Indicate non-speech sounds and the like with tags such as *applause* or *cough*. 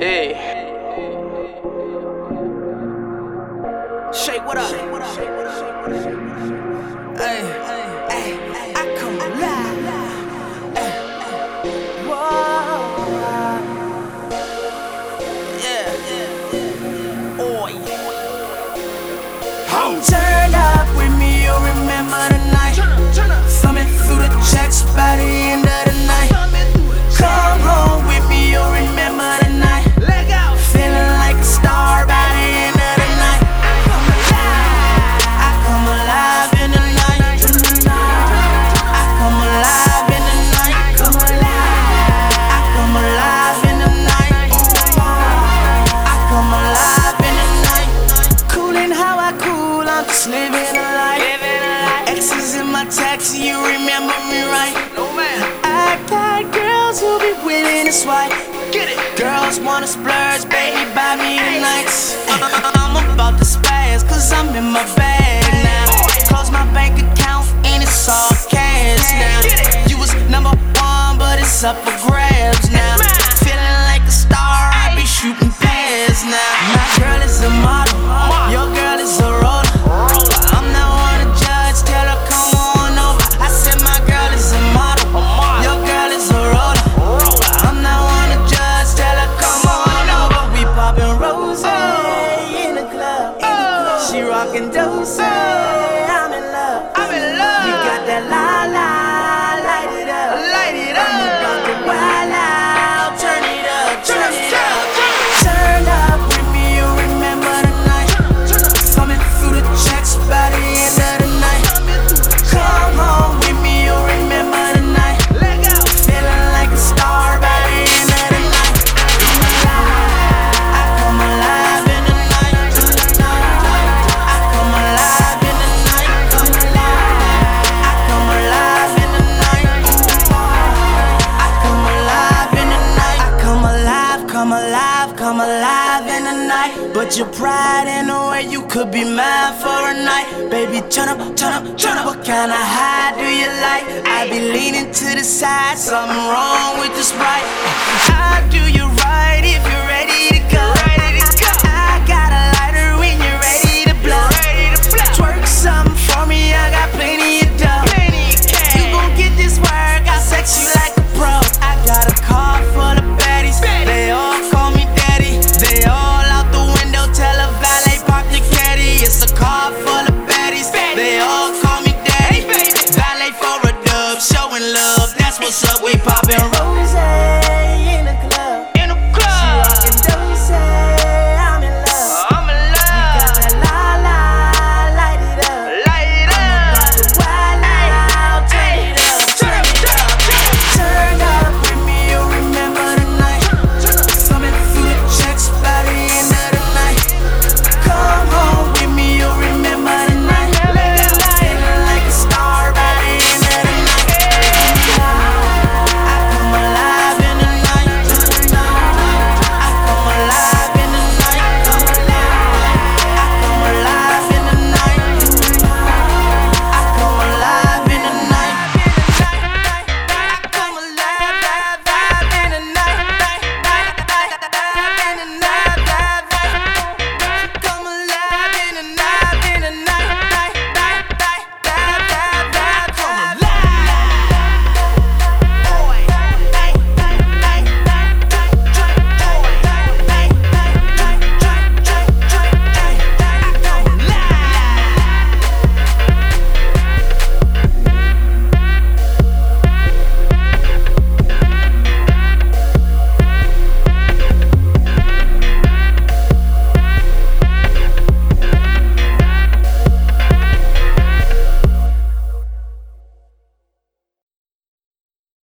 Hey. Shake what up. Hey. Hey. I come alive. Just living a life. Exes in my taxi, you remember me right? No man. I got girls who be willing to swipe. Get it. Girls wanna splurge, baby, buy me nights. *laughs* I'm about to spaz, cause I'm in my bag now. Close my bank account and it's all cash now. You was number one, but it's up for grabs now. Feeling like a star, I be shooting past now. My girl is a mom. She rockin' dose. I'm in love. I'm in love. You got that la la, Your pride in the way you could be mine for a night. Baby, turn up, turn up, turn up. What kind of high do you like? I be leaning to the side, something wrong with this right. I do you